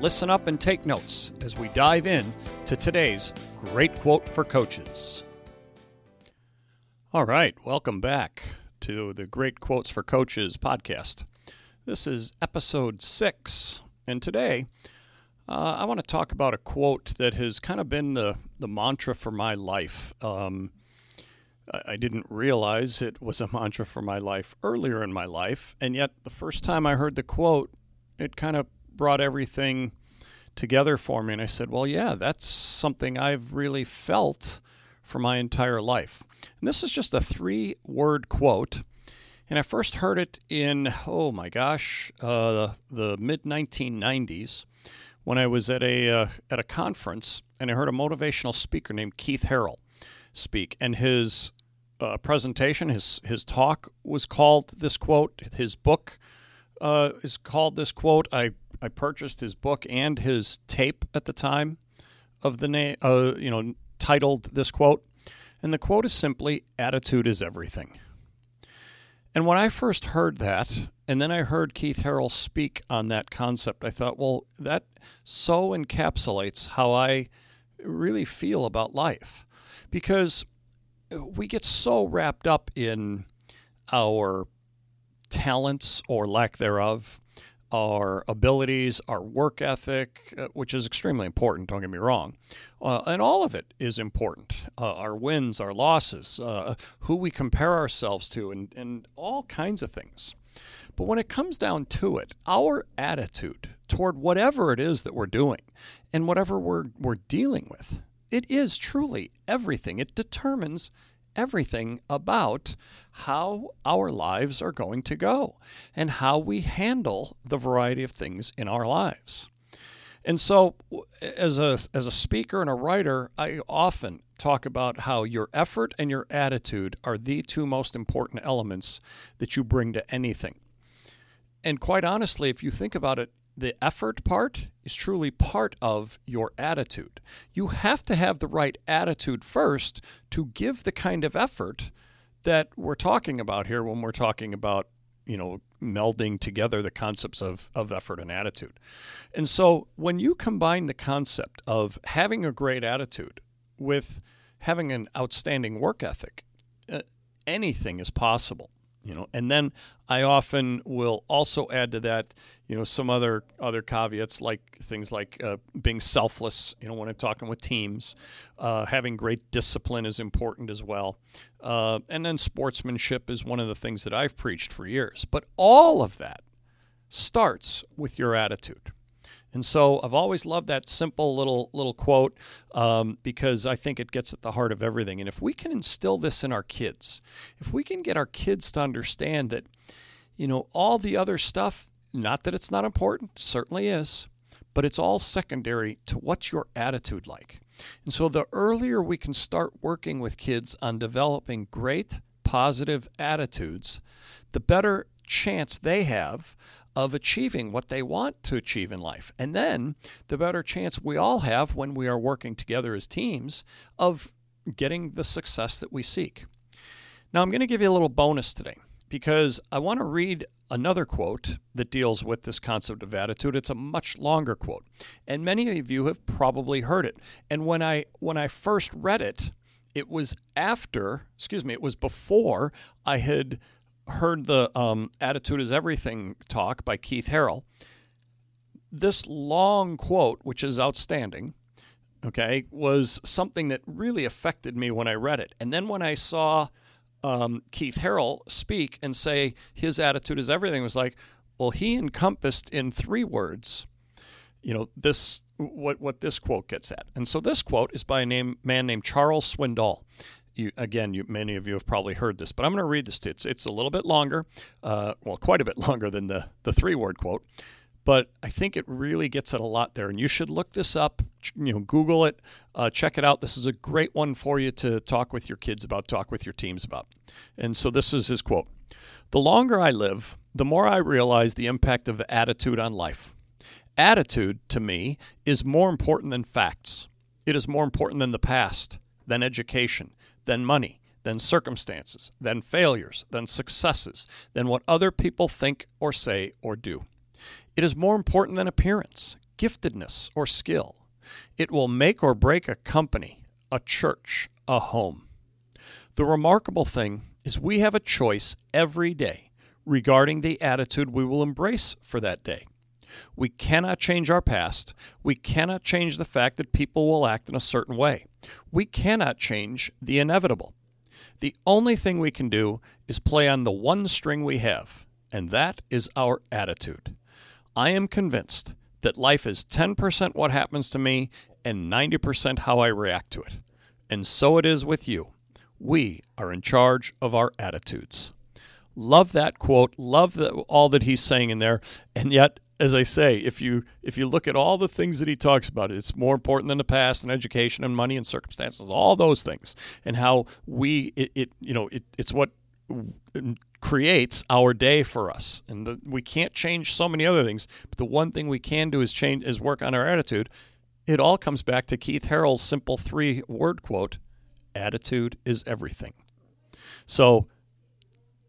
listen up, and take notes as we dive in to today's great quote for coaches. All right, welcome back to the Great Quotes for Coaches podcast. This is episode six, and today uh, I want to talk about a quote that has kind of been the, the mantra for my life. Um, I didn't realize it was a mantra for my life earlier in my life, and yet the first time I heard the quote, it kind of brought everything together for me. And I said, well, yeah, that's something I've really felt for my entire life. And this is just a three word quote. And I first heard it in, oh my gosh, uh, the mid 1990s when I was at a, uh, at a conference and I heard a motivational speaker named Keith Harrell speak. And his uh, presentation, his, his talk was called this quote. His book uh, is called this quote. I, I purchased his book and his tape at the time of the name, uh, you know, titled this quote. And the quote is simply Attitude is everything. And when I first heard that, and then I heard Keith Harrell speak on that concept, I thought, well, that so encapsulates how I really feel about life. Because we get so wrapped up in our talents or lack thereof, our abilities, our work ethic, uh, which is extremely important, don't get me wrong. Uh, and all of it is important uh, our wins, our losses, uh, who we compare ourselves to, and, and all kinds of things. But when it comes down to it, our attitude toward whatever it is that we're doing and whatever we're, we're dealing with, it is truly everything. It determines everything about how our lives are going to go and how we handle the variety of things in our lives. And so, as a, as a speaker and a writer, I often talk about how your effort and your attitude are the two most important elements that you bring to anything. And quite honestly, if you think about it, the effort part is truly part of your attitude. You have to have the right attitude first to give the kind of effort that we're talking about here when we're talking about, you know, melding together the concepts of, of effort and attitude. And so when you combine the concept of having a great attitude with having an outstanding work ethic, uh, anything is possible you know. And then i often will also add to that you know some other other caveats like things like uh, being selfless you know when i'm talking with teams uh, having great discipline is important as well. Uh, and then sportsmanship is one of the things that i've preached for years. But all of that starts with your attitude and so I've always loved that simple little little quote um, because I think it gets at the heart of everything. And if we can instill this in our kids, if we can get our kids to understand that, you know, all the other stuff, not that it's not important, certainly is, but it's all secondary to what's your attitude like. And so the earlier we can start working with kids on developing great positive attitudes, the better chance they have of achieving what they want to achieve in life. And then the better chance we all have when we are working together as teams of getting the success that we seek. Now, I'm going to give you a little bonus today because I want to read another quote that deals with this concept of attitude. It's a much longer quote, and many of you have probably heard it. And when I when I first read it, it was after, excuse me, it was before I had heard the um, Attitude is Everything talk by Keith Harrell. This long quote, which is outstanding, okay, was something that really affected me when I read it. And then when I saw um, Keith Harrell speak and say his attitude is everything, was like, well, he encompassed in three words, you know, this what what this quote gets at. And so this quote is by a name, man named Charles Swindoll you, again, you, many of you have probably heard this, but I'm going to read this. It's, it's a little bit longer, uh, well, quite a bit longer than the, the three word quote, but I think it really gets at a lot there. And you should look this up, you know, Google it, uh, check it out. This is a great one for you to talk with your kids about, talk with your teams about. And so this is his quote The longer I live, the more I realize the impact of attitude on life. Attitude, to me, is more important than facts. It is more important than the past, than education, than money, than circumstances, than failures, than successes, than what other people think or say or do. It is more important than appearance, giftedness, or skill. It will make or break a company, a church, a home. The remarkable thing is we have a choice every day regarding the attitude we will embrace for that day. We cannot change our past. We cannot change the fact that people will act in a certain way. We cannot change the inevitable. The only thing we can do is play on the one string we have, and that is our attitude. I am convinced that life is 10% what happens to me and 90% how I react to it. And so it is with you. We are in charge of our attitudes. Love that quote. Love the, all that he's saying in there. And yet, as I say, if you if you look at all the things that he talks about, it's more important than the past and education and money and circumstances, all those things, and how we it, it you know it, it's what creates our day for us. And the, we can't change so many other things, but the one thing we can do is change is work on our attitude. It all comes back to Keith Harrell's simple three word quote: "Attitude is everything." So,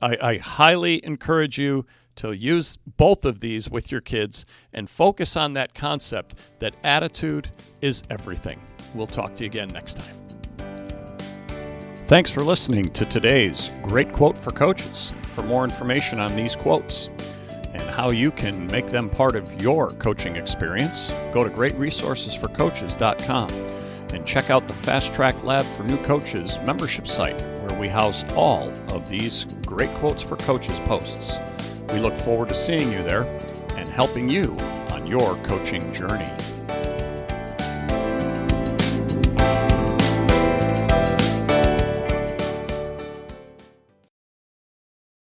I, I highly encourage you to use both of these with your kids and focus on that concept that attitude is everything. We'll talk to you again next time. Thanks for listening to today's Great Quote for Coaches. For more information on these quotes and how you can make them part of your coaching experience, go to greatresourcesforcoaches.com and check out the Fast Track Lab for New Coaches membership site where we house all of these Great Quotes for Coaches posts. We look forward to seeing you there and helping you on your coaching journey.